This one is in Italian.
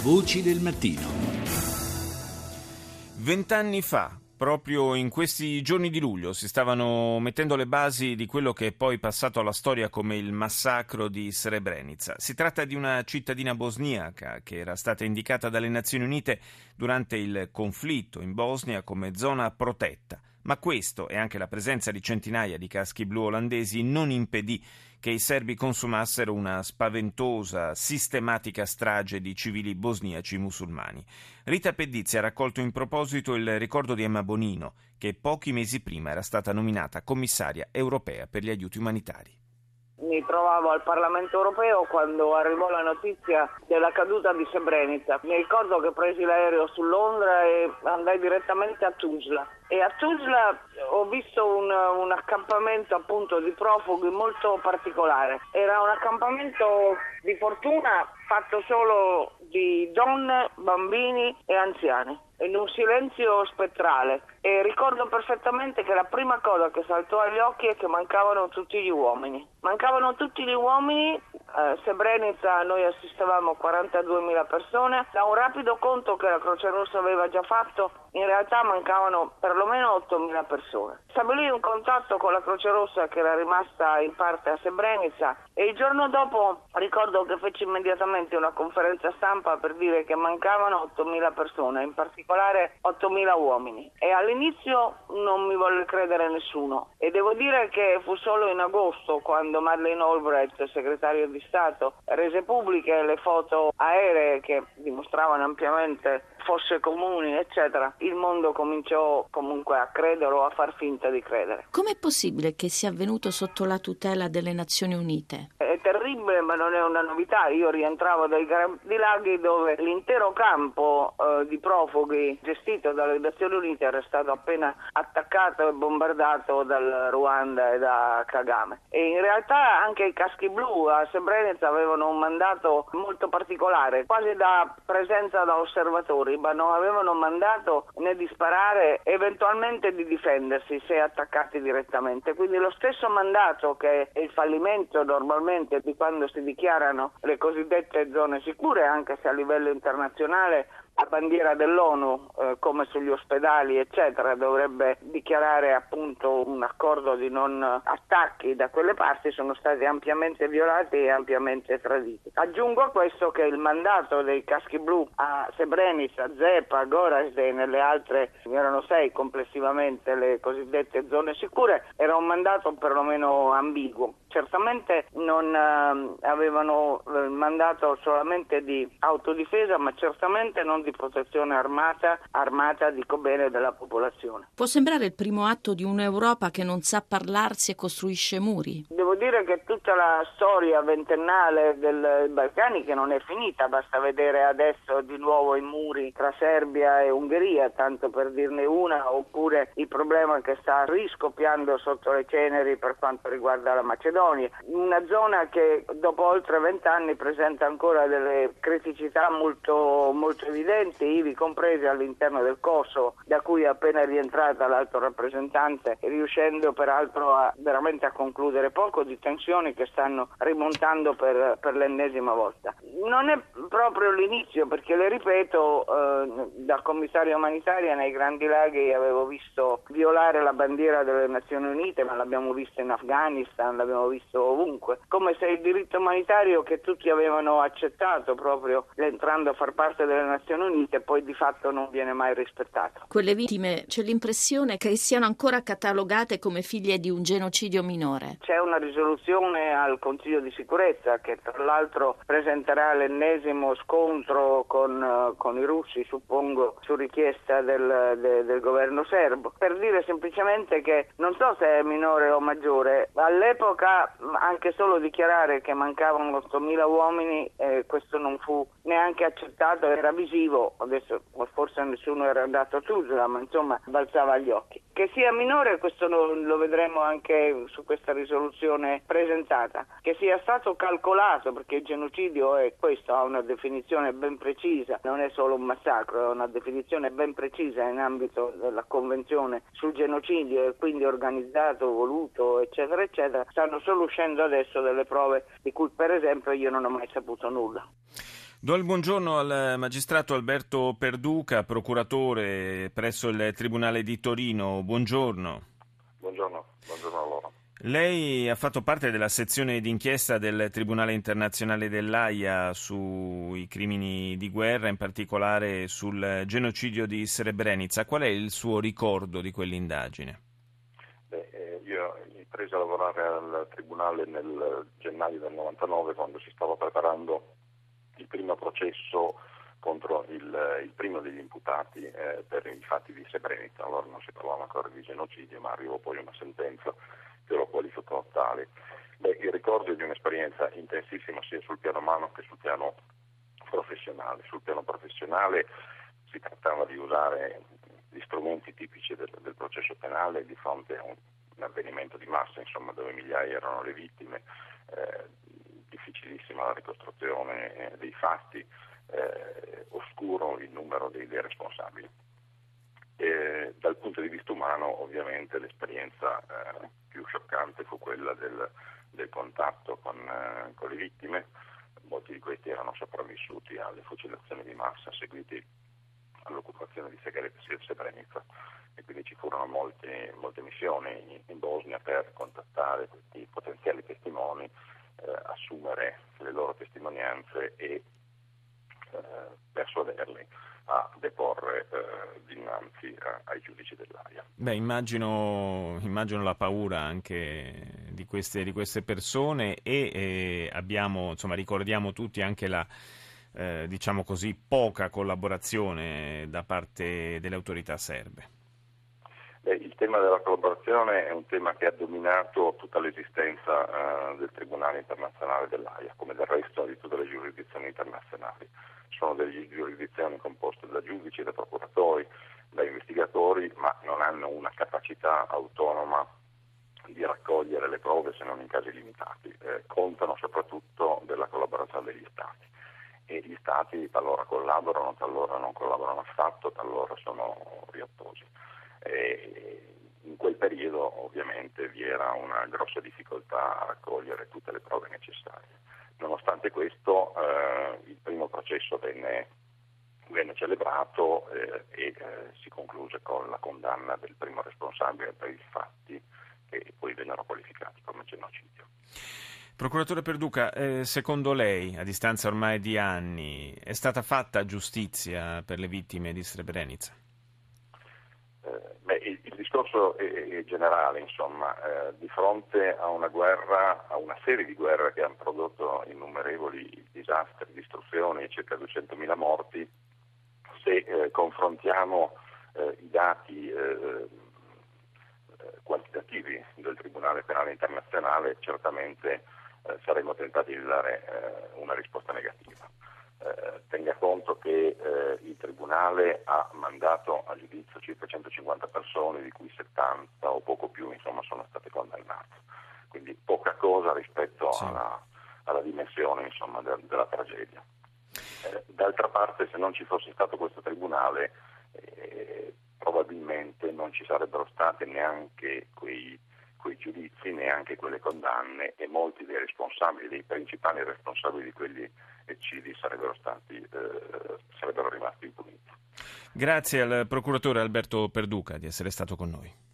Voci del mattino. Vent'anni fa, proprio in questi giorni di luglio, si stavano mettendo le basi di quello che è poi passato alla storia come il massacro di Srebrenica. Si tratta di una cittadina bosniaca che era stata indicata dalle Nazioni Unite durante il conflitto in Bosnia come zona protetta. Ma questo e anche la presenza di centinaia di caschi blu olandesi non impedì che i serbi consumassero una spaventosa, sistematica strage di civili bosniaci musulmani. Rita Pedizzi ha raccolto in proposito il ricordo di Emma Bonino, che pochi mesi prima era stata nominata commissaria europea per gli aiuti umanitari mi trovavo al Parlamento europeo quando arrivò la notizia della caduta di Srebrenica. Mi ricordo che presi l'aereo su Londra e andai direttamente a Tuzla. E a Tuzla ho visto un, un accampamento appunto di profughi molto particolare. Era un accampamento di fortuna fatto solo di donne, bambini e anziani in un silenzio spettrale e ricordo perfettamente che la prima cosa che saltò agli occhi è che mancavano tutti gli uomini. Mancavano tutti gli uomini eh, Srebrenica noi assistevamo 42.000 persone, da un rapido conto che la Croce Rossa aveva già fatto, in realtà mancavano perlomeno 8.000 persone. Stabilì un contatto con la Croce Rossa che era rimasta in parte a Srebrenica e il giorno dopo ricordo che feci immediatamente una conferenza stampa per dire che mancavano 8.000 persone, in particolare 8.000 uomini. E all'inizio non mi volle credere nessuno e devo dire che fu solo in agosto quando Madeleine Albright, segretario di Stato, rese pubbliche le foto aeree che dimostravano ampiamente fosse comuni, eccetera, il mondo cominciò comunque a credere o a far finta di credere. Com'è possibile che sia avvenuto sotto la tutela delle Nazioni Unite? Terribile, ma non è una novità. Io rientravo dai Grandi Laghi dove l'intero campo eh, di profughi gestito dalle Nazioni Unite era stato appena attaccato e bombardato dal Ruanda e da Kagame. E in realtà anche i caschi blu a Srebrenica avevano un mandato molto particolare, quasi da presenza da osservatori Taliban non avevano mandato né di sparare, eventualmente di difendersi se attaccati direttamente. Quindi lo stesso mandato che è il fallimento normalmente di quando si dichiarano le cosiddette zone sicure, anche se a livello internazionale la bandiera dell'ONU, eh, come sugli ospedali, eccetera, dovrebbe dichiarare appunto un accordo di non attacchi da quelle parti, sono stati ampiamente violati e ampiamente traditi. Aggiungo a questo che il mandato dei caschi blu a Srebrenica, Zepa, Gorazde e nelle altre, erano sei complessivamente le cosiddette zone sicure, era un mandato perlomeno ambiguo. Certamente non eh, avevano il mandato solamente di autodifesa, ma certamente non di protezione armata, armata dico bene, della popolazione. Può sembrare il primo atto di un'Europa che non sa parlarsi e costruisce muri? Devo dire che tutta la storia ventennale dei Balcani che non è finita, basta vedere adesso di nuovo i muri tra Serbia e Ungheria, tanto per dirne una, oppure il problema che sta riscoppiando sotto le ceneri per quanto riguarda la Macedonia Macedonia, una zona che dopo oltre vent'anni presenta ancora delle criticità molto, molto evidenti, ivi comprese all'interno del Kosovo, da cui è appena rientrata l'alto rappresentante, riuscendo peraltro a, veramente a concludere poco di tensioni che stanno rimontando per, per l'ennesima volta. Non è proprio l'inizio, perché le ripeto, eh, da commissario umanitaria nei Grandi Laghi avevo visto violare la bandiera delle Nazioni Unite, ma l'abbiamo visto in Afghanistan, l'abbiamo visto ovunque, come se il diritto umanitario che tutti avevano accettato proprio entrando a far parte delle Nazioni Unite poi di fatto non viene mai rispettato. Quelle vittime c'è l'impressione che siano ancora catalogate come figlie di un genocidio minore. C'è una risoluzione al Consiglio di sicurezza che tra l'altro presenterà l'ennesimo scontro con, con i russi, suppongo, su richiesta del, de, del governo serbo, per dire semplicemente che non so se è minore o maggiore, all'epoca anche solo dichiarare che mancavano 8.000 uomini, eh, questo non fu neanche accettato, era visivo, adesso forse nessuno era andato a Tuzla, ma insomma balzava agli occhi. Che sia minore, questo lo, lo vedremo anche su questa risoluzione presentata, che sia stato calcolato, perché il genocidio è questo, ha una definizione ben precisa, non è solo un massacro, è una definizione ben precisa in ambito della Convenzione sul genocidio e quindi organizzato, voluto, eccetera, eccetera, stanno solo uscendo adesso delle prove di cui per esempio io non ho mai saputo nulla. Do il buongiorno al magistrato Alberto Perduca, procuratore presso il Tribunale di Torino. Buongiorno. Buongiorno, buongiorno a loro. Lei ha fatto parte della sezione d'inchiesta del Tribunale internazionale dell'AIA sui crimini di guerra, in particolare sul genocidio di Srebrenica. Qual è il suo ricordo di quell'indagine? Beh, eh, io mi presi a lavorare al Tribunale nel gennaio del 99 quando si stava preparando il primo processo contro il, il primo degli imputati eh, per i fatti di Srebrenica. Allora non si parlava ancora di genocidio, ma arrivò poi una sentenza che lo qualificò tale. Beh, il ricordo di un'esperienza intensissima sia sul piano umano che sul piano professionale. Sul piano professionale si trattava di usare gli strumenti tipici del, del processo penale di fronte a un, un avvenimento di massa, insomma, dove migliaia erano le vittime. Eh, difficilissima la ricostruzione eh, dei fatti, eh, oscuro il numero dei, dei responsabili. E dal punto di vista umano ovviamente l'esperienza eh, più scioccante fu quella del, del contatto con, eh, con, le vittime, molti di questi erano sopravvissuti alle fucilazioni di massa seguiti all'occupazione di Srebrenica e quindi ci furono molte, molte missioni in, in Bosnia per contattare questi potenziali testimoni assumere le loro testimonianze e eh, persuaderli a deporre eh, dinanzi a, ai giudici dell'AIA. Beh, immagino, immagino, la paura anche di queste, di queste persone e eh, abbiamo, insomma, ricordiamo tutti anche la eh, diciamo così, poca collaborazione da parte delle autorità serbe. Beh, il tema della collaborazione è un tema che ha dominato tutta l'esistenza eh, del Tribunale internazionale dell'AIA, come del resto di tutte le giurisdizioni internazionali. Sono delle giurisdizioni composte da giudici, da procuratori, da investigatori, ma non hanno una capacità autonoma di raccogliere le prove se non in casi limitati. Eh, contano soprattutto della collaborazione degli Stati e gli Stati talora collaborano, talora non collaborano affatto, talora sono. In quel periodo ovviamente vi era una grossa difficoltà a raccogliere tutte le prove necessarie. Nonostante questo eh, il primo processo venne, venne celebrato eh, e eh, si concluse con la condanna del primo responsabile per i fatti che poi vennero qualificati come genocidio. Procuratore Perduca, eh, secondo lei, a distanza ormai di anni, è stata fatta giustizia per le vittime di Srebrenica? Discorso è, generale, insomma, eh, di fronte a una guerra, a una serie di guerre che hanno prodotto innumerevoli disastri, distruzioni circa 200.000 morti, se eh, confrontiamo eh, i dati eh, eh, quantitativi del Tribunale Penale Internazionale, certamente eh, saremmo tentati di dare una risposta negativa. Tenga conto che il Tribunale ha mandato a giudizio circa 150 persone, di cui 70 o poco più insomma, sono state condannate. Quindi poca cosa rispetto sì. alla, alla, dimensione insomma, de, della tragedia. Eh, d'altra parte, se non ci fosse stato questo Tribunale, eh, probabilmente non ci sarebbero state neanche quei quei giudizi, neanche quelle condanne e molti dei responsabili, dei principali responsabili di quegli eccidi sarebbero, stati, eh, sarebbero rimasti impuniti. Grazie al procuratore Alberto Perduca di essere stato con noi.